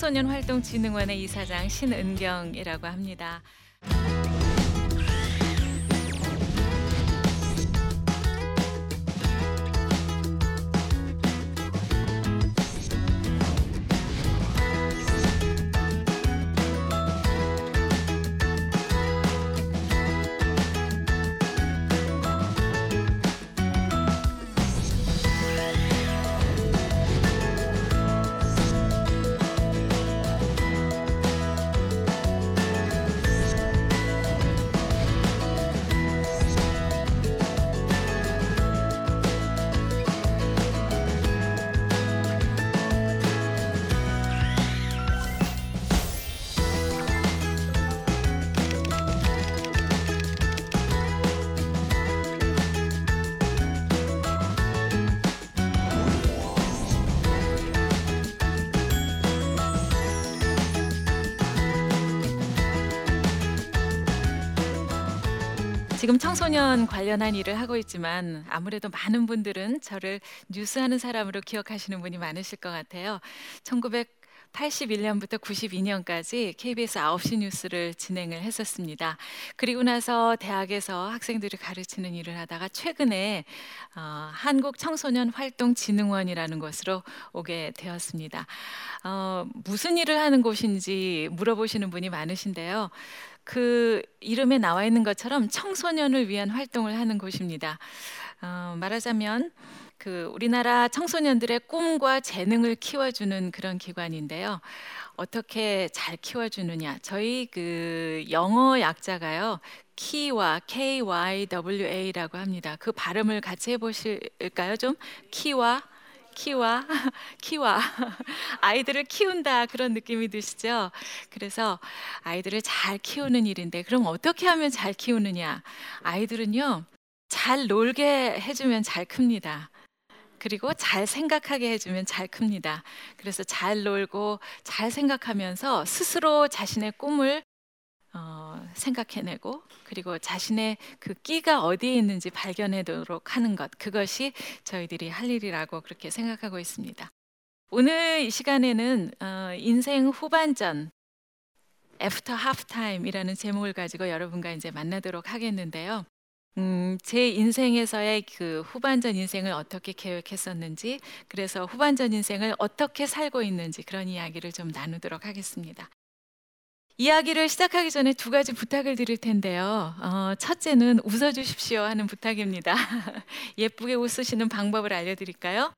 청소년 활동진흥원의 이사장 신은경이라고 합니다. 지금 청소년 관련한 일을 하고 있지만 아무래도 많은 분들은 저를 뉴스하는 사람으로 기억하시는 분이 많으실 것 같아요. 1981년부터 92년까지 KBS 9시 뉴스를 진행을 했었습니다. 그리고 나서 대학에서 학생들을 가르치는 일을 하다가 최근에 어, 한국 청소년 활동진흥원이라는 곳으로 오게 되었습니다. 어, 무슨 일을 하는 곳인지 물어보시는 분이 많으신데요. 그 이름에 나와 있는 것처럼 청소년을 위한 활동을 하는 곳입니다. 어, 말하자면 그 우리나라 청소년들의 꿈과 재능을 키워주는 그런 기관인데요. 어떻게 잘 키워주느냐? 저희 그 영어 약자가요. 키와 K Y W A라고 합니다. 그 발음을 같이 해보실까요? 좀 키와 키와 키와 아이들을 키운다 그런 느낌이 드시죠? 그래서 아이들을 잘 키우는 일인데 그럼 어떻게 하면 잘 키우느냐? 아이들은요 잘 놀게 해주면 잘 큽니다. 그리고 잘 생각하게 해주면 잘 큽니다. 그래서 잘 놀고 잘 생각하면서 스스로 자신의 꿈을 어, 생각해내고 그리고 자신의 그 끼가 어디에 있는지 발견하도록 하는 것 그것이 저희들이 할 일이라고 그렇게 생각하고 있습니다. 오늘 이 시간에는 어, 인생 후반전 After Half Time이라는 제목을 가지고 여러분과 이제 만나도록 하겠는데요. 음, 제 인생에서의 그 후반전 인생을 어떻게 계획했었는지, 그래서 후반전 인생을 어떻게 살고 있는지 그런 이야기를 좀 나누도록 하겠습니다. 이야기를 시작하기 전에 두 가지 부탁을 드릴 텐데요. 어, 첫째는 웃어주십시오 하는 부탁입니다. 예쁘게 웃으시는 방법을 알려드릴까요?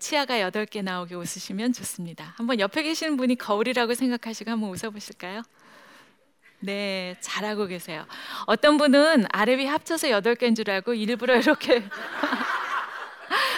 치아가 8개 나오게 웃으시면 좋습니다. 한번 옆에 계시는 분이 거울이라고 생각하시고 한번 웃어보실까요? 네, 잘하고 계세요. 어떤 분은 위 합쳐서 8개인 줄 알고 일부러 이렇게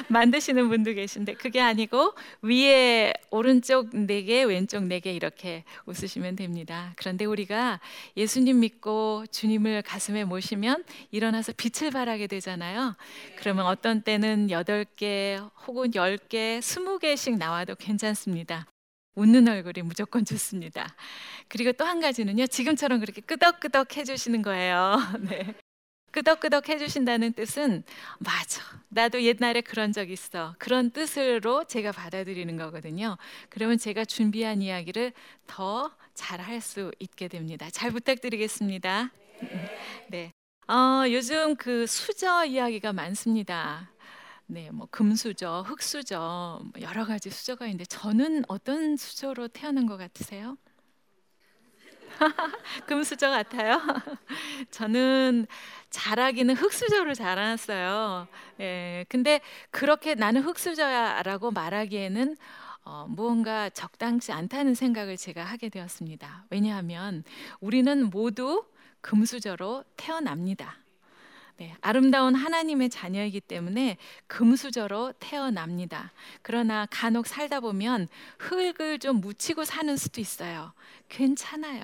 만드시는 분도 계신데 그게 아니고 위에 오른쪽 네 개, 왼쪽 네 개 이렇게 웃으시면 됩니다. 그런데 우리가 예수님 믿고 주님을 가슴에 모시면 일어나서 빛을 발하게 되잖아요. 그러면 어떤 때는 여덟 개 혹은 열 개, 스무 개씩 나와도 괜찮습니다. 웃는 얼굴이 무조건 좋습니다. 그리고 또 한 가지는요, 지금처럼 그렇게 끄덕끄덕 해주시는 거예요. 네. 끄덕끄덕 해주신다는 뜻은 맞아. 나도 옛날에 그런 적 있어. 그런 뜻으로 제가 받아들이는 거거든요. 그러면 제가 준비한 이야기를 더 잘 할 수 있게 됩니다. 잘 부탁드리겠습니다. 네. 어, 요즘 그 수저 이야기가 많습니다. 네, 뭐 금수저, 흑수저, 뭐 여러 가지 수저가 있는데 저는 어떤 수저로 태어난 것 같으세요? 금수저 같아요. 저는 자라기는 흑수저로 자라났어요. 예, 근데 그렇게 나는 흑수저야라고 말하기에는 어, 무언가 적당치 않다는 생각을 제가 하게 되었습니다. 왜냐하면 우리는 모두 금수저로 태어납니다. 네, 아름다운 하나님의 자녀이기 때문에 금수저로 태어납니다. 그러나 간혹 살다 보면 흙을 좀 묻히고 사는 수도 있어요. 괜찮아요.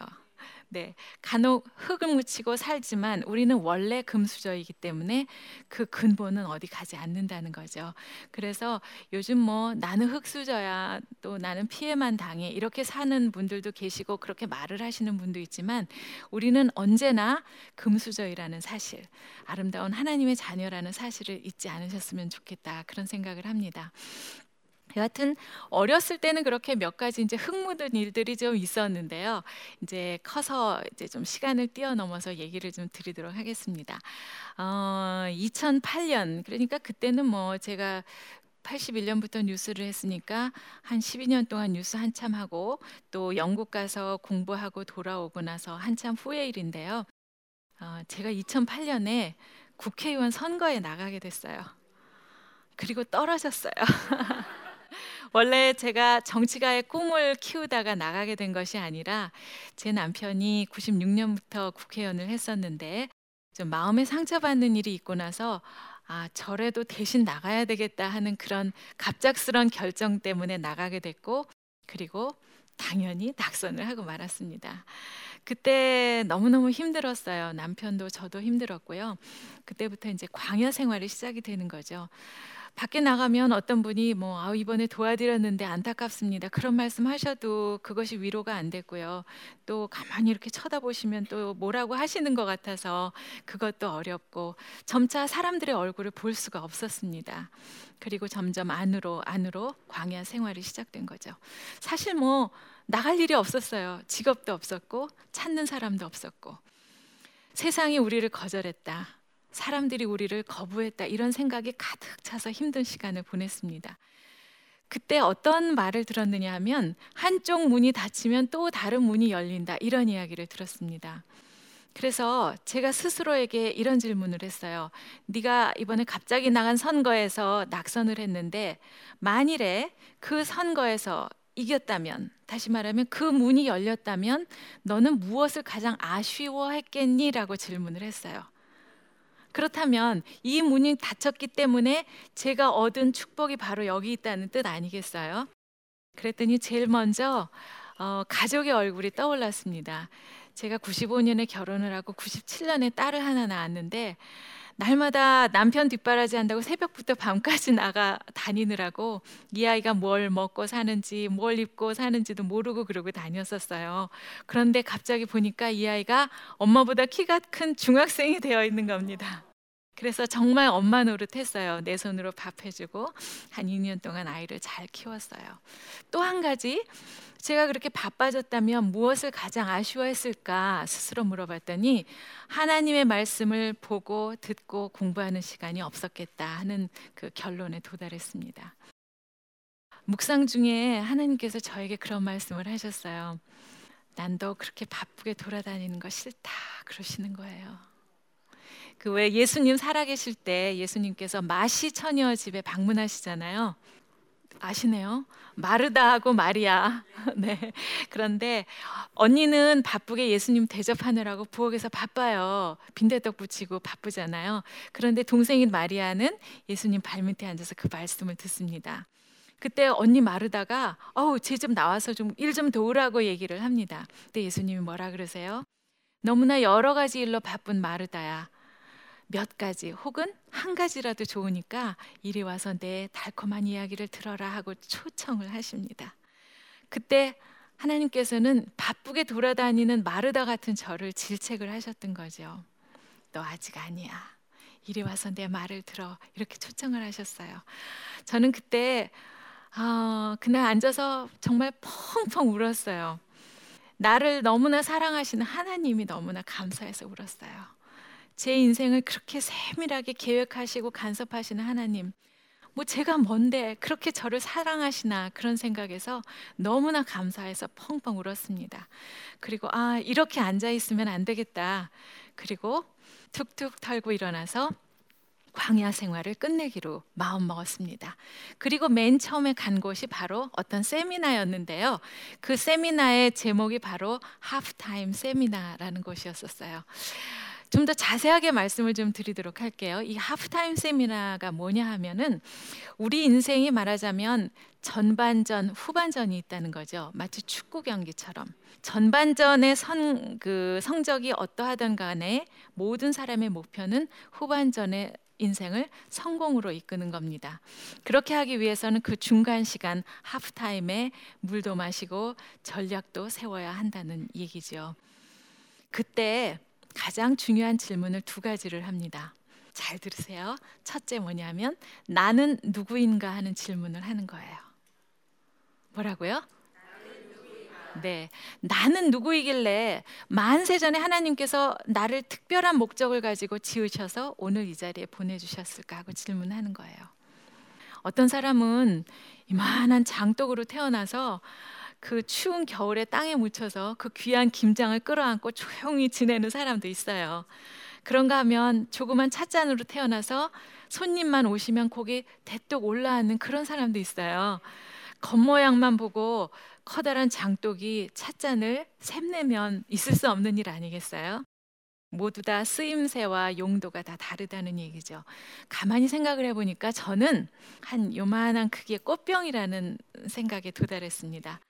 네, 간혹 흙을 묻히고 살지만 우리는 원래 금수저이기 때문에 그 근본은 어디 가지 않는다는 거죠. 그래서 요즘 뭐 나는 흙수저야, 또 나는 피해만 당해 이렇게 사는 분들도 계시고 그렇게 말을 하시는 분도 있지만 우리는 언제나 금수저이라는 사실, 아름다운 하나님의 자녀라는 사실을 잊지 않으셨으면 좋겠다 그런 생각을 합니다. 여하튼 어렸을 때는 그렇게 몇 가지 이제 흙묻은 일들이 좀 있었는데요. 이제 커서 이제 좀 시간을 뛰어넘어서 얘기를 좀 드리도록 하겠습니다. 어, 2008년 그러니까 그때는 뭐 제가 81년부터 뉴스를 했으니까 한 12년 동안 뉴스 한참 하고 또 영국 가서 공부하고 돌아오고 나서 한참 후의 일인데요. 어, 제가 2008년에 국회의원 선거에 나가게 됐어요. 그리고 떨어졌어요. 원래 제가 정치가의 꿈을 키우다가 나가게 된 것이 아니라 제 남편이 96년부터 국회의원을 했었는데 좀 마음에 상처받는 일이 있고 나서 아, 저래도 대신 나가야 되겠다 하는 그런 갑작스런 결정 때문에 나가게 됐고 그리고 당연히 낙선을 하고 말았습니다. 그때 너무너무 힘들었어요. 남편도 저도 힘들었고요. 그때부터 이제 광야 생활이 시작이 되는 거죠. 밖에 나가면 어떤 분이 뭐 아, 이번에 도와드렸는데 안타깝습니다. 그런 말씀 하셔도 그것이 위로가 안 됐고요. 또 가만히 이렇게 쳐다보시면 또 뭐라고 하시는 것 같아서 그것도 어렵고 점차 사람들의 얼굴을 볼 수가 없었습니다. 그리고 점점 안으로 안으로 광야 생활이 시작된 거죠. 사실 뭐 나갈 일이 없었어요. 직업도 없었고 찾는 사람도 없었고 세상이 우리를 거절했다. 사람들이 우리를 거부했다 이런 생각이 가득 차서 힘든 시간을 보냈습니다. 그때 어떤 말을 들었느냐 하면 한쪽 문이 닫히면 또 다른 문이 열린다 이런 이야기를 들었습니다. 그래서 제가 스스로에게 이런 질문을 했어요. 네가 이번에 갑자기 나간 선거에서 낙선을 했는데 만일에 그 선거에서 이겼다면 다시 말하면 그 문이 열렸다면 너는 무엇을 가장 아쉬워했겠니라고 질문을 했어요. 그렇다면 이 문이 닫혔기 때문에 제가 얻은 축복이 바로 여기 있다는 뜻 아니겠어요? 그랬더니 제일 먼저 어, 가족의 얼굴이 떠올랐습니다. 제가 95년에 결혼을 하고 97년에 딸을 하나 낳았는데 날마다 남편 뒷바라지 한다고 새벽부터 밤까지 나가 다니느라고 이 아이가 뭘 먹고 사는지 뭘 입고 사는지도 모르고 그러고 다녔었어요. 그런데 갑자기 보니까 이 아이가 엄마보다 키가 큰 중학생이 되어 있는 겁니다. 그래서 정말 엄마 노릇했어요. 내 손으로 밥 해주고 한 2년 동안 아이를 잘 키웠어요. 또 한 가지 제가 그렇게 바빠졌다면 무엇을 가장 아쉬워했을까 스스로 물어봤더니 하나님의 말씀을 보고 듣고 공부하는 시간이 없었겠다 하는 그 결론에 도달했습니다. 묵상 중에 하나님께서 저에게 그런 말씀을 하셨어요. 난 너 그렇게 바쁘게 돌아다니는 거 싫다 그러시는 거예요. 그 왜 예수님 살아계실 때 예수님께서 마시 처녀 집에 방문하시잖아요. 아시네요. 마르다하고 마리아. 네. 그런데 언니는 바쁘게 예수님 대접하느라고 부엌에서 바빠요. 빈대떡 부치고 바쁘잖아요. 그런데 동생인 마리아는 예수님 발밑에 앉아서 그 말씀을 듣습니다. 그때 언니 마르다가 어우 제집 나와서 좀 일 좀 도우라고 얘기를 합니다. 근데 예수님이 뭐라 그러세요? 너무나 여러 가지 일로 바쁜 마르다야. 몇 가지 혹은 한 가지라도 좋으니까 이리 와서 내 달콤한 이야기를 들어라 하고 초청을 하십니다. 그때 하나님께서는 바쁘게 돌아다니는 마르다 같은 저를 질책을 하셨던 거죠. 너 아직 아니야. 이리 와서 내 말을 들어. 이렇게 초청을 하셨어요. 저는 그때 어, 그날 앉아서 정말 펑펑 울었어요. 나를 너무나 사랑하시는 하나님이 너무나 감사해서 울었어요. 제 인생을 그렇게 세밀하게 계획하시고 간섭하시는 하나님. 뭐 제가 뭔데 그렇게 저를 사랑하시나 그런 생각에서 너무나 감사해서 펑펑 울었습니다. 그리고 아, 이렇게 앉아 있으면 안 되겠다. 그리고 툭툭 털고 일어나서 광야 생활을 끝내기로 마음 먹었습니다. 그리고 맨 처음에 간 곳이 바로 어떤 세미나였는데요. 그 세미나의 제목이 바로 하프타임 세미나라는 곳이었었어요. 좀 더 자세하게 말씀을 좀 드리도록 할게요. 이 하프타임 세미나가 뭐냐 하면은 우리 인생이 말하자면 전반전, 후반전이 있다는 거죠. 마치 축구 경기처럼 전반전의 선, 그 성적이 어떠하든 간에 모든 사람의 목표는 후반전의 인생을 성공으로 이끄는 겁니다. 그렇게 하기 위해서는 그 중간 시간 하프타임에 물도 마시고 전략도 세워야 한다는 얘기죠. 그때 가장 중요한 질문을 두 가지를 합니다. 잘 들으세요. 첫째 뭐냐면 나는 누구인가 하는 질문을 하는 거예요. 뭐라고요? 네. 나는 누구이길래 만세 전에 하나님께서 나를 특별한 목적을 가지고 지으셔서 오늘 이 자리에 보내주셨을까 하고 질문하는 거예요. 어떤 사람은 이만한 장독으로 태어나서 그 추운 겨울에 땅에 묻혀서 그 귀한 김장을 끌어안고 조용히 지내는 사람도 있어요. 그런가 하면 조그만 찻잔으로 태어나서 손님만 오시면 거기 대뚝 올라앉는 그런 사람도 있어요. 겉모양만 보고 커다란 장독이 찻잔을 샘내면 있을 수 없는 일 아니겠어요? 모두 다 쓰임새와 용도가 다 다르다는 얘기죠. 가만히 생각을 해보니까 저는 한 요만한 크기의 꽃병이라는 생각에 도달했습니다.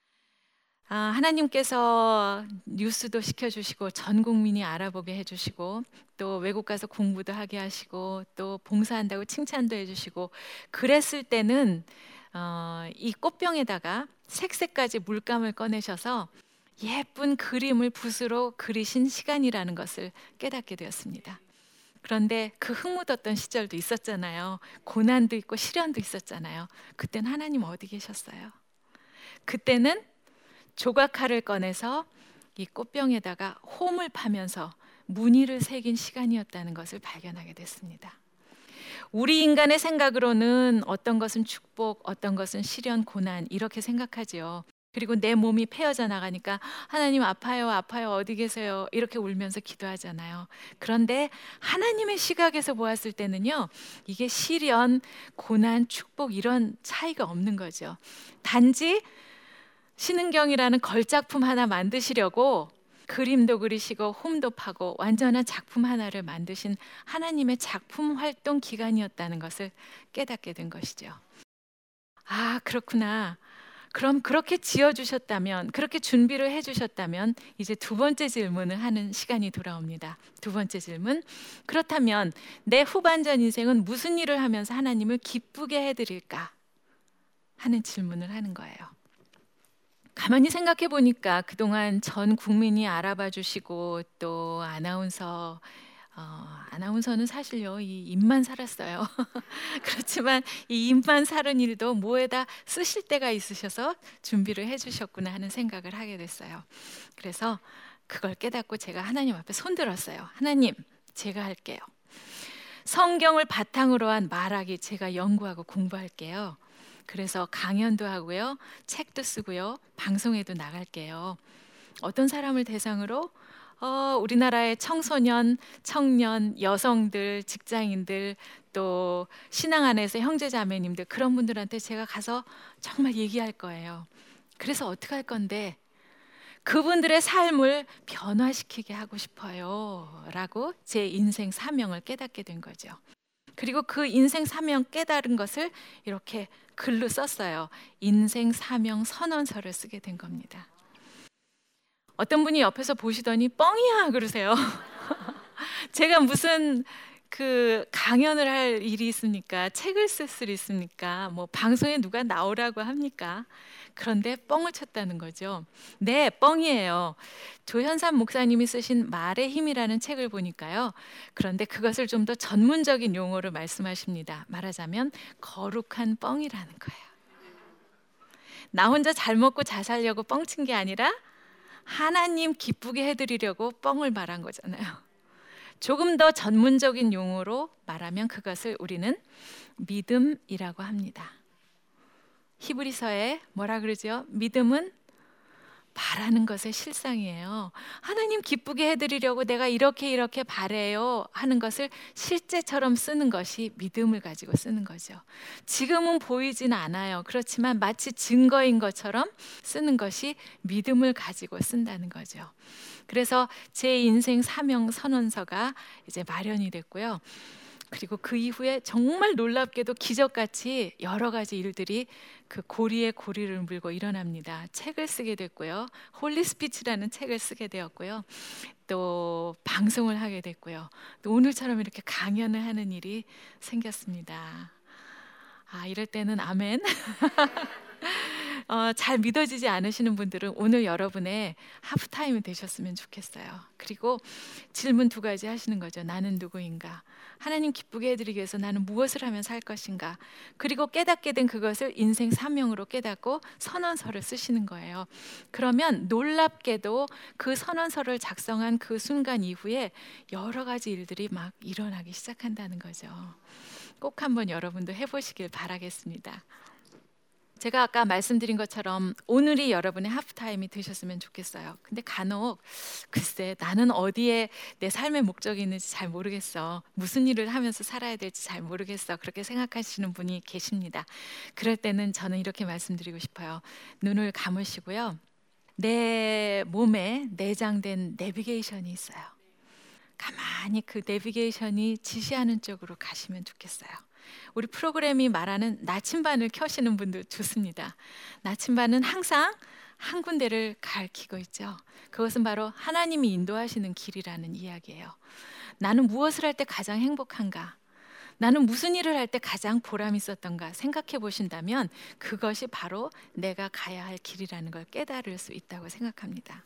아, 하나님께서 뉴스도 시켜주시고 전 국민이 알아보게 해주시고 또 외국 가서 공부도 하게 하시고 또 봉사한다고 칭찬도 해주시고 그랬을 때는 어, 이 꽃병에다가 색색까지 물감을 꺼내셔서 예쁜 그림을 붓으로 그리신 시간이라는 것을 깨닫게 되었습니다. 그런데 그 흙묻었던 시절도 있었잖아요. 고난도 있고 시련도 있었잖아요. 그땐 하나님 어디 계셨어요? 그때는 조각칼을 꺼내서 이 꽃병에다가 홈을 파면서 무늬를 새긴 시간이었다는 것을 발견하게 됐습니다. 우리 인간의 생각으로는 어떤 것은 축복, 어떤 것은 시련, 고난 이렇게 생각하지요. 그리고 내 몸이 패어져 나가니까 하나님 아파요, 아파요, 어디 계세요? 이렇게 울면서 기도하잖아요. 그런데 하나님의 시각에서 보았을 때는요, 이게 시련, 고난, 축복 이런 차이가 없는 거죠. 단지 신은경이라는 걸작품 하나 만드시려고 그림도 그리시고 홈도 파고 완전한 작품 하나를 만드신 하나님의 작품 활동 기간이었다는 것을 깨닫게 된 것이죠. 아, 그렇구나. 그럼 그렇게 지어 주셨다면, 그렇게 준비를 해 주셨다면 이제 두 번째 질문을 하는 시간이 돌아옵니다. 두 번째 질문. 그렇다면 내 후반전 인생은 무슨 일을 하면서 하나님을 기쁘게 해 드릴까 하는 질문을 하는 거예요. 가만히 생각해 보니까 그동안 전 국민이 알아봐 주시고 또 아나운서 어, 아나운서는 사실요 이 입만 살았어요. 그렇지만 이 입만 사는 일도 뭐에다 쓰실 때가 있으셔서 준비를 해주셨구나 하는 생각을 하게 됐어요. 그래서 그걸 깨닫고 제가 하나님 앞에 손들었어요. 하나님, 제가 할게요. 성경을 바탕으로 한 말하기 제가 연구하고 공부할게요. 그래서 강연도 하고요. 책도 쓰고요. 방송에도 나갈게요. 어떤 사람을 대상으로 어, 우리나라의 청소년, 청년, 여성들, 직장인들 또 신앙 안에서 형제 자매님들 그런 분들한테 제가 가서 정말 얘기할 거예요. 그래서 어떻게 할 건데 그분들의 삶을 변화시키게 하고 싶어요. 라고 제 인생 사명을 깨닫게 된 거죠. 그리고 그 인생 사명 깨달은 것을 이렇게 글로 썼어요. 인생 사명 선언서를 쓰게 된 겁니다. 어떤 분이 옆에서 보시더니 뻥이야 그러세요. 제가 무슨 그 강연을 할 일이 있습니까? 책을 쓸 일이 있습니까? 뭐 방송에 누가 나오라고 합니까? 그런데 뻥을 쳤다는 거죠. 네, 뻥이에요. 조현삼 목사님이 쓰신 말의 힘이라는 책을 보니까요. 그런데 그것을 좀 더 전문적인 용어로 말씀하십니다. 말하자면 거룩한 뻥이라는 거예요. 나 혼자 잘 먹고 잘 살려고 뻥친 게 아니라 하나님 기쁘게 해드리려고 뻥을 말한 거잖아요. 조금 더 전문적인 용어로 말하면 그것을 우리는 믿음이라고 합니다. 히브리서에 뭐라 그러죠? 믿음은 바라는 것의 실상이에요. 하나님 기쁘게 해드리려고 내가 이렇게 이렇게 바래요 하는 것을 실제처럼 쓰는 것이 믿음을 가지고 쓰는 거죠. 지금은 보이진 않아요. 그렇지만 마치 증거인 것처럼 쓰는 것이 믿음을 가지고 쓴다는 거죠. 그래서 제 인생 사명 선언서가 이제 마련이 됐고요. 그리고 그 이후에 정말 놀랍게도 기적같이 여러 가지 일들이 그 고리에 고리를 물고 일어납니다. 책을 쓰게 됐고요. Holy 스피치라는 책을 쓰게 되었고요. 또 방송을 하게 됐고요. 또 오늘처럼 이렇게 강연을 하는 일이 생겼습니다. 아, 이럴 때는 아멘. 어, 어, 잘 믿어지지 않으시는 분들은 오늘 여러분의 하프타임이 되셨으면 좋겠어요. 그리고 질문 두 가지 하시는 거죠. 나는 누구인가? 하나님 기쁘게 해드리기 위해서 나는 무엇을 하면 살 것인가? 그리고 깨닫게 된 그것을 인생 사명으로 깨닫고 선언서를 쓰시는 거예요. 그러면 놀랍게도 그 선언서를 작성한 그 순간 이후에 여러 가지 일들이 막 일어나기 시작한다는 거죠. 꼭 한번 여러분도 해보시길 바라겠습니다. 제가 아까 말씀드린 것처럼 오늘이 여러분의 하프타임이 되셨으면 좋겠어요. 근데 간혹 글쎄 나는 어디에 내 삶의 목적이 있는지 잘 모르겠어. 무슨 일을 하면서 살아야 될지 잘 모르겠어. 그렇게 생각하시는 분이 계십니다. 그럴 때는 저는 이렇게 말씀드리고 싶어요. 눈을 감으시고요. 내 몸에 내장된 내비게이션이 있어요. 가만히 그 내비게이션이 지시하는 쪽으로 가시면 좋겠어요. 우리 프로그램이 말하는 나침반을 켜시는 분도 좋습니다. 나침반은 항상 한 군데를 가리키고 있죠. 그것은 바로 하나님이 인도하시는 길이라는 이야기예요. 나는 무엇을 할 때 가장 행복한가? 나는 무슨 일을 할 때 가장 보람 있었던가 생각해 보신다면 그것이 바로 내가 가야 할 길이라는 걸 깨달을 수 있다고 생각합니다.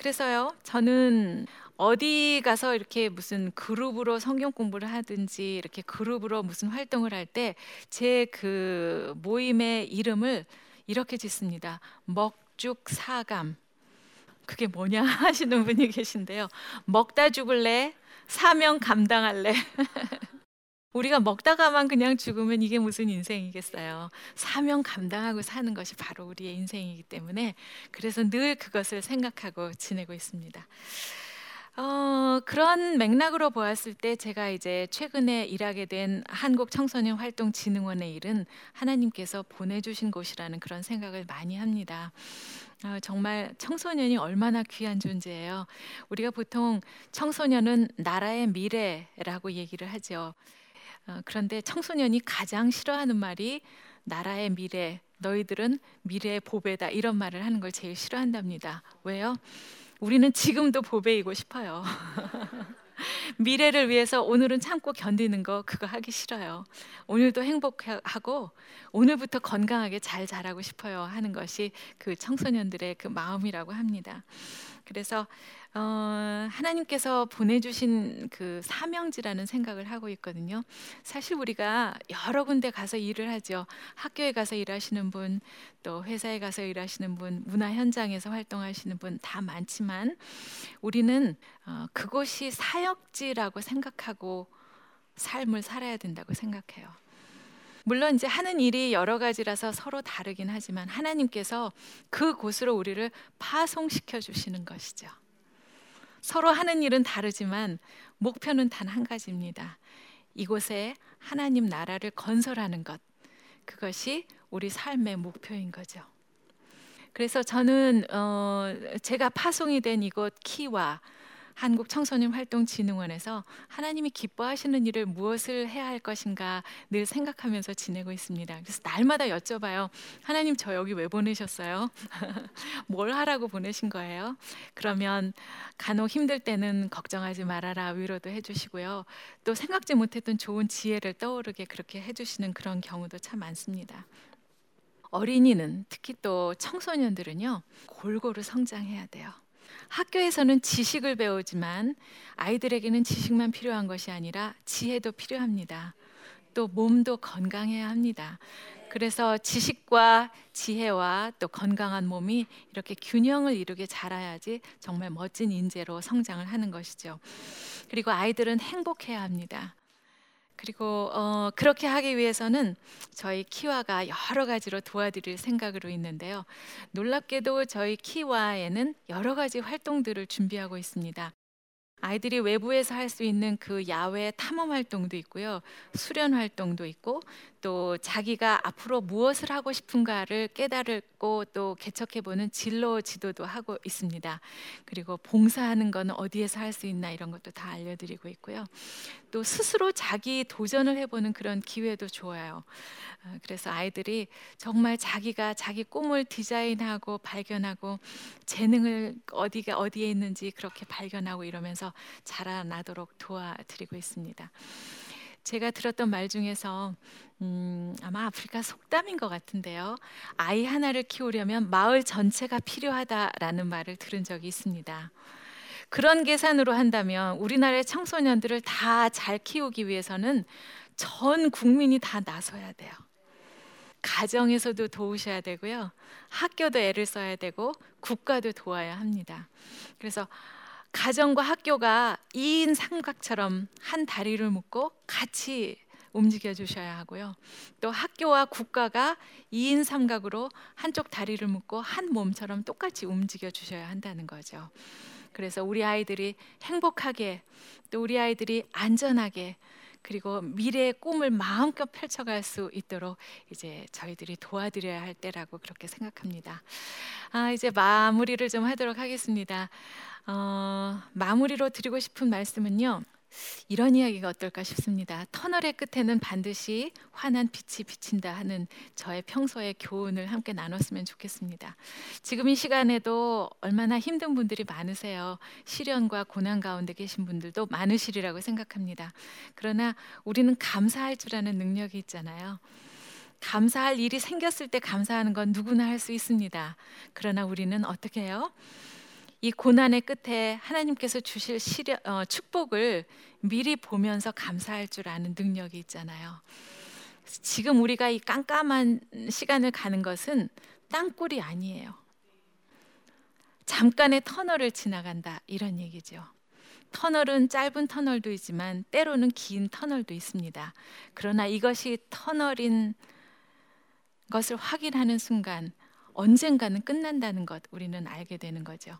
그래서요, 저는 어디 가서 이렇게 무슨 그룹으로 성경 공부를 하든지 이렇게 그룹으로 무슨 활동을 할 때 제 그 모임의 이름을 이렇게 짓습니다. 먹죽 사감. 그게 뭐냐 하시는 분이 계신데요. 먹다 죽을래? 사명 감당할래? 우리가 먹다가만 그냥 죽으면 이게 무슨 인생이겠어요. 사명 감당하고 사는 것이 바로 우리의 인생이기 때문에 그래서 늘 그것을 생각하고 지내고 있습니다. 어, 그런 맥락으로 보았을 때 제가 이제 최근에 일하게 된 한국 청소년 활동 진흥원의 일은 하나님께서 보내주신 곳이라는 그런 생각을 많이 합니다. 어, 정말 청소년이 얼마나 귀한 존재예요. 우리가 보통 청소년은 나라의 미래라고 얘기를 하죠. 어, 그런데 청소년이 가장 싫어하는 말이 나라의 미래, 너희들은 미래의 보배다 이런 말을 하는 걸 제일 싫어한답니다. 왜요? 우리는 지금도 보배이고 싶어요. 미래를 위해서 오늘은 참고 견디는 거 그거 하기 싫어요. 오늘도 행복하고 오늘부터 건강하게 잘 자라고 싶어요 하는 것이 그 청소년들의 그 마음이라고 합니다. 그래서 어, 하나님께서 보내주신 그 사명지라는 생각을 하고 있거든요. 사실 우리가 여러 군데 가서 일을 하죠. 학교에 가서 일하시는 분, 또 회사에 가서 일하시는 분, 문화 현장에서 활동하시는 분 다 많지만 우리는 어, 그곳이 사역지라고 생각하고 삶을 살아야 된다고 생각해요. 물론 이제 하는 일이 여러 가지라서 서로 다르긴 하지만 하나님께서 그 곳으로 우리를 파송시켜 주시는 것이죠. 서로 하는 일은 다르지만 목표는 단 한 가지입니다. 이곳에 하나님 나라를 건설하는 것. 그것이 우리 삶의 목표인 거죠. 그래서 저는 어, 제가 파송이 된 이곳 키와 한국 청소년 활동 진흥원에서 하나님이 기뻐하시는 일을 무엇을 해야 할 것인가 늘 생각하면서 지내고 있습니다. 그래서 날마다 여쭤봐요. 하나님 저 여기 왜 보내셨어요? 뭘 하라고 보내신 거예요? 그러면 간혹 힘들 때는 걱정하지 말아라 위로도 해주시고요. 또 생각지 못했던 좋은 지혜를 떠오르게 그렇게 해주시는 그런 경우도 참 많습니다. 어린이는 특히 또 청소년들은요 골고루 성장해야 돼요. 학교에서는 지식을 배우지만 아이들에게는 지식만 필요한 것이 아니라 지혜도 필요합니다. 또 몸도 건강해야 합니다. 그래서 지식과 지혜와 또 건강한 몸이 이렇게 균형을 이루게 자라야지 정말 멋진 인재로 성장을 하는 것이죠. 그리고 아이들은 행복해야 합니다. 그리고 어, 그렇게 하기 위해서는 저희 키와가 여러 가지로 도와드릴 생각으로 있는데요. 놀랍게도 저희 키와에는 여러 가지 활동들을 준비하고 있습니다. 아이들이 외부에서 할 수 있는 그 야외 탐험 활동도 있고요. 수련 활동도 있고 또 자기가 앞으로 무엇을 하고 싶은가를 깨달고 또 개척해 보는 진로 지도도 하고 있습니다. 그리고 봉사하는 거는 어디에서 할 수 있나 이런 것도 다 알려 드리고 있고요. 또 스스로 자기 도전을 해 보는 그런 기회도 좋아요. 어, 그래서 아이들이 정말 자기가 자기 꿈을 디자인하고 발견하고 재능을 어디가 어디에 있는지 그렇게 발견하고 이러면서 자라나도록 도와드리고 있습니다. 제가 들었던 말 중에서 음, 아마 아프리카 속담인 것 같은데요. 아이 하나를 키우려면 마을 전체가 필요하다라는 말을 들은 적이 있습니다. 그런 계산으로 한다면 우리나라의 청소년들을 다 잘 키우기 위해서는 전 국민이 다 나서야 돼요. 가정에서도 도우셔야 되고요. 학교도 애를 써야 되고 국가도 도와야 합니다. 그래서 가정과 학교가 2인 삼각처럼 한 다리를 묶고 같이 움직여 주셔야 하고요. 또 학교와 국가가 2인 삼각으로 한쪽 다리를 묶고 한 몸처럼 똑같이 움직여 주셔야 한다는 거죠. 그래서 우리 아이들이 행복하게 또 우리 아이들이 안전하게 그리고 미래의 꿈을 마음껏 펼쳐갈 수 있도록 이제 저희들이 도와드려야 할 때라고 그렇게 생각합니다. 아, 이제 마무리를 좀 하도록 하겠습니다. 어, 마무리로 드리고 싶은 말씀은요. 이런 이야기가 어떨까 싶습니다. 터널의 끝에는 반드시 환한 빛이 비친다 하는 저의 평소의 교훈을 함께 나눴으면 좋겠습니다. 지금 이 시간에도 얼마나 힘든 분들이 많으세요. 시련과 고난 가운데 계신 분들도 많으시리라고 생각합니다. 그러나 우리는 감사할 줄 아는 능력이 있잖아요. 감사할 일이 생겼을 때 감사하는 건 누구나 할 수 있습니다. 그러나 우리는 어떻게 해요? 이 고난의 끝에 하나님께서 주실 시려, 어, 축복을 미리 보면서 감사할 줄 아는 능력이 있잖아요. 지금 우리가 이 깜깜한 시간을 가는 것은 땅굴이 아니에요. 잠깐의 터널을 지나간다 이런 얘기죠. 터널은 짧은 터널도 있지만 때로는 긴 터널도 있습니다. 그러나 이것이 터널인 것을 확인하는 순간 언젠가는 끝난다는 것 우리는 알게 되는 거죠.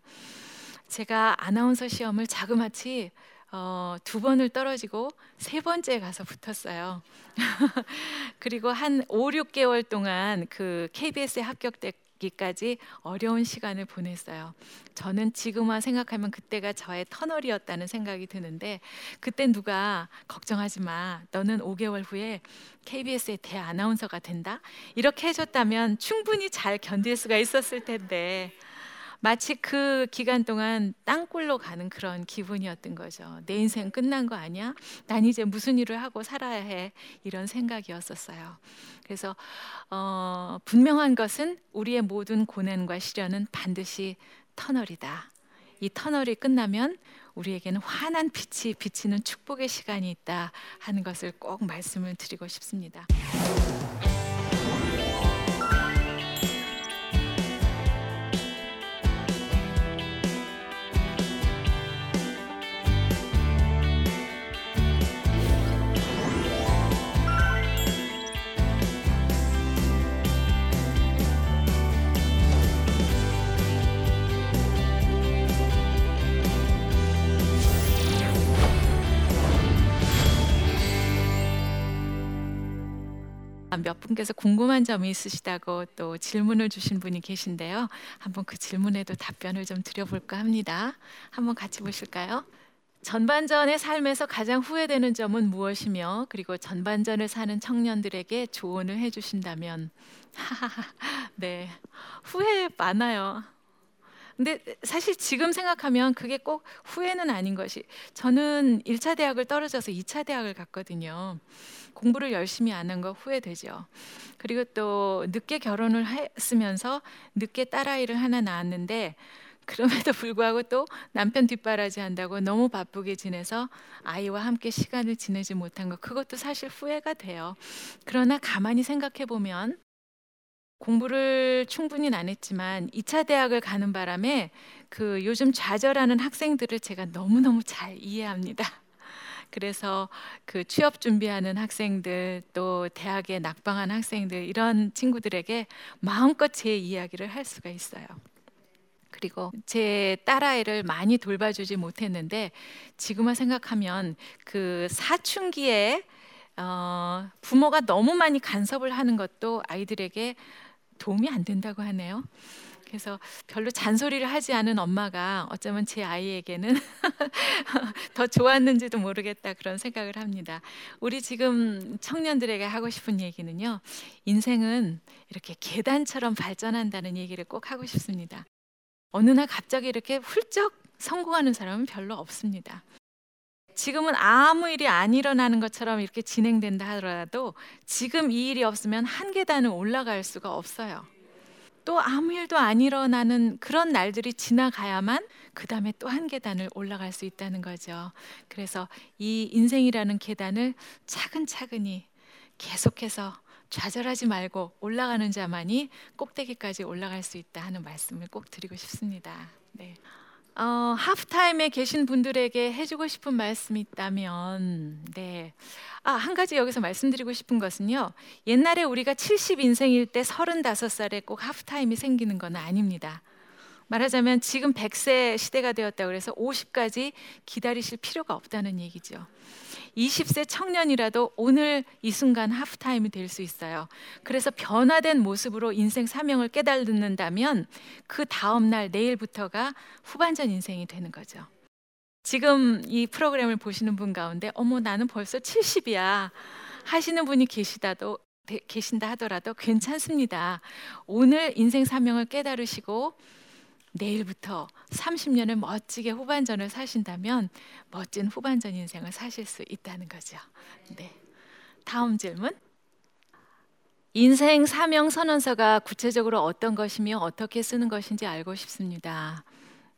제가 아나운서 시험을 자그마치 어, 두 번을 떨어지고 세 번째 가서 붙었어요. 그리고 한 5, 6개월 동안 그 KBS에 합격되 기까지 어려운 시간을 보냈어요. 저는 지금만 생각하면 그때가 저의 터널이었다는 생각이 드는데 그때 누가 걱정하지 마. 너는 5개월 후에 KBS의 대 아나운서가 된다. 이렇게 해줬다면 충분히 잘 견딜 수가 있었을 텐데 마치 그 기간 동안 땅굴로 가는 그런 기분이었던 거죠. 내 인생 끝난 거 아니야? 난 이제 무슨 일을 하고 살아야 해? 이런 생각이었었어요. 그래서 어, 분명한 것은 우리의 모든 고난과 시련은 반드시 터널이다. 이 터널이 끝나면 우리에게는 환한 빛이 비치는 축복의 시간이 있다 하는 것을 꼭 말씀을 드리고 싶습니다. 몇 분께서 궁금한 점이 있으시다고 또 질문을 주신 분이 계신데요. 한번 그 질문에도 답변을 좀 드려볼까 합니다. 한번 같이 보실까요? 전반전의 삶에서 가장 후회되는 점은 무엇이며 그리고 전반전을 사는 청년들에게 조언을 해주신다면 네 후회 많아요. 근데 사실 지금 생각하면 그게 꼭 후회는 아닌 것이 저는 1차 대학을 떨어져서 2차 대학을 갔거든요. 공부를 열심히 안 한 거 후회되죠. 그리고 또 늦게 결혼을 했으면서 늦게 딸아이를 하나 낳았는데 그럼에도 불구하고 또 남편 뒷바라지 한다고 너무 바쁘게 지내서 아이와 함께 시간을 지내지 못한 것 그것도 사실 후회가 돼요. 그러나 가만히 생각해 보면 공부를 충분히 안 했지만 2차 대학을 가는 바람에 그 요즘 좌절하는 학생들을 제가 너무너무 잘 이해합니다. 그래서 그 취업 준비하는 학생들 또 대학에 낙방한 학생들 이런 친구들에게 마음껏 제 이야기를 할 수가 있어요. 그리고 제 딸아이를 많이 돌봐주지 못했는데 지금만 생각하면 그 사춘기에 어, 부모가 너무 많이 간섭을 하는 것도 아이들에게 도움이 안 된다고 하네요. 그래서 별로 잔소리를 하지 않은 엄마가 어쩌면 제 아이에게는 더 좋았는지도 모르겠다 그런 생각을 합니다. 우리 지금 청년들에게 하고 싶은 얘기는요. 인생은 이렇게 계단처럼 발전한다는 얘기를 꼭 하고 싶습니다. 어느 날 갑자기 이렇게 훌쩍 성공하는 사람은 별로 없습니다. 지금은 아무 일이 안 일어나는 것처럼 이렇게 진행된다 하더라도 지금 이 일이 없으면 한 계단을 올라갈 수가 없어요. 또 아무 일도 안 일어나는 그런 날들이 지나가야만 그 다음에 또 한 계단을 올라갈 수 있다는 거죠. 그래서 이 인생이라는 계단을 차근차근히 계속해서 좌절하지 말고 올라가는 자만이 꼭대기까지 올라갈 수 있다 하는 말씀을 꼭 드리고 싶습니다. 네. 어, 하프타임에 계신 분들에게 해주고 싶은 말씀이 있다면, 네. 아, 한 가지 여기서 말씀드리고 싶은 것은요. 옛날에 우리가 70 인생일 때 35살에 꼭 하프타임이 생기는 건 아닙니다. 말하자면 지금 100세 시대가 되었다 그래서 50까지 기다리실 필요가 없다는 얘기죠. 20세 청년이라도 오늘 이 순간 하프타임이 될 수 있어요. 그래서 변화된 모습으로 인생 사명을 깨달는다면 그 다음 날 내일부터가 후반전 인생이 되는 거죠. 지금 이 프로그램을 보시는 분 가운데 어머 나는 벌써 70이야 하시는 분이 계시다도 계신다 하더라도 괜찮습니다. 오늘 인생 사명을 깨달으시고 내일부터 30년을 멋지게 후반전을 사신다면 멋진 후반전 인생을 사실 수 있다는 거죠. 네. 다음 질문. 인생 사명 선언서가 구체적으로 어떤 것이며 어떻게 쓰는 것인지 알고 싶습니다.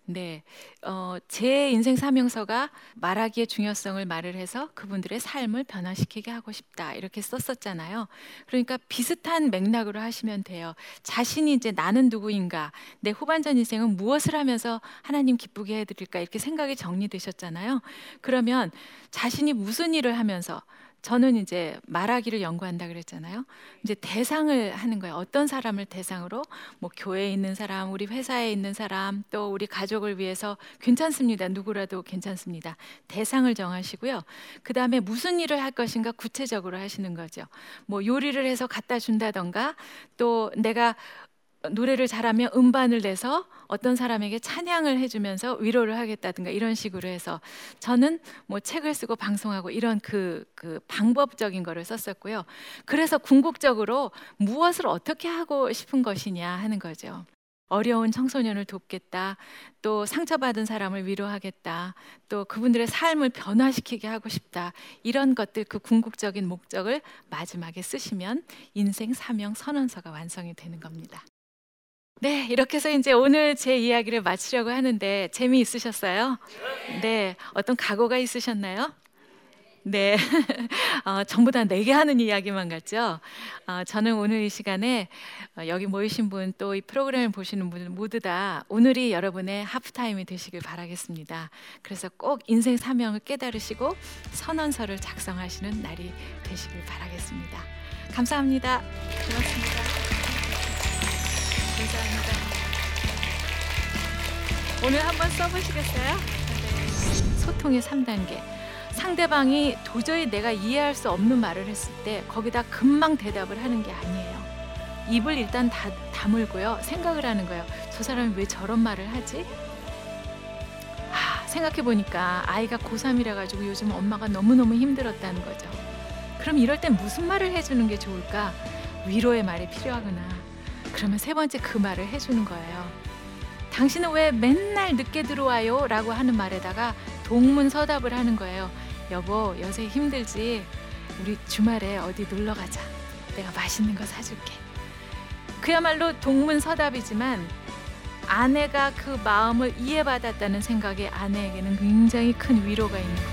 네, 어, 제 인생 사명서가 말하기의 중요성을 말을 해서 그분들의 삶을 변화시키게 하고 싶다 이렇게 썼었잖아요. 그러니까 비슷한 맥락으로 하시면 돼요. 자신이 이제 나는 누구인가, 내 후반전 인생은 무엇을 하면서 하나님 기쁘게 해드릴까 이렇게 생각이 정리되셨잖아요. 그러면 자신이 무슨 일을 하면서 저는 이제 말하기를 연구한다 그랬잖아요. 이제 대상을 하는 거예요. 어떤 사람을 대상으로 뭐 교회에 있는 사람, 우리 회사에 있는 사람, 또 우리 가족을 위해서 괜찮습니다. 누구라도 괜찮습니다. 대상을 정하시고요. 그다음에 무슨 일을 할 것인가 구체적으로 하시는 거죠. 뭐 요리를 해서 갖다 준다던가 또 내가 노래를 잘하면 음반을 내서 어떤 사람에게 찬양을 해주면서 위로를 하겠다든가 이런 식으로 해서 저는 뭐 책을 쓰고 방송하고 이런 그, 그 방법적인 거를 썼었고요. 그래서 궁극적으로 무엇을 어떻게 하고 싶은 것이냐 하는 거죠. 어려운 청소년을 돕겠다. 또 상처받은 사람을 위로하겠다. 또 그분들의 삶을 변화시키게 하고 싶다. 이런 것들 그 궁극적인 목적을 마지막에 쓰시면 인생 사명 선언서가 완성이 되는 겁니다. 네, 이렇게 해서 이제 오늘 제 이야기를 마치려고 하는데 재미있으셨어요? 네, 어떤 각오가 있으셨나요? 네, 어, 전부 다 내게 하는 이야기만 같죠. 어, 저는 오늘 이 시간에 어, 여기 모이신 분 또 이 프로그램을 보시는 분 모두 다 오늘이 여러분의 하프타임이 되시길 바라겠습니다. 그래서 꼭 인생 사명을 깨달으시고 선언서를 작성하시는 날이 되시길 바라겠습니다. 감사합니다. 고맙습니다. 감사합니다. 오늘 한번 써보시겠어요? 네. 소통의 3단계. 상대방이 도저히 내가 이해할 수 없는 말을 했을 때 거기다 금방 대답을 하는 게 아니에요. 입을 일단 다, 다물고요. 생각을 하는 거예요. 저 사람이 왜 저런 말을 하지? 아, 생각해 보니까 아이가 고3이라 가지고 요즘 엄마가 너무너무 힘들었다는 거죠. 그럼 이럴 땐 무슨 말을 해주는 게 좋을까? 위로의 말이 필요하구나. 그러면 세 번째 그 말을 해주는 거예요. 당신은 왜 맨날 늦게 들어와요? 라고 하는 말에다가 동문서답을 하는 거예요. 여보, 요새 힘들지? 우리 주말에 어디 놀러 가자. 내가 맛있는 거 사줄게. 그야말로 동문서답이지만 아내가 그 마음을 이해받았다는 생각에 아내에게는 굉장히 큰 위로가 있는 거예요.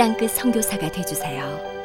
땅끝 선교사가 되주세요.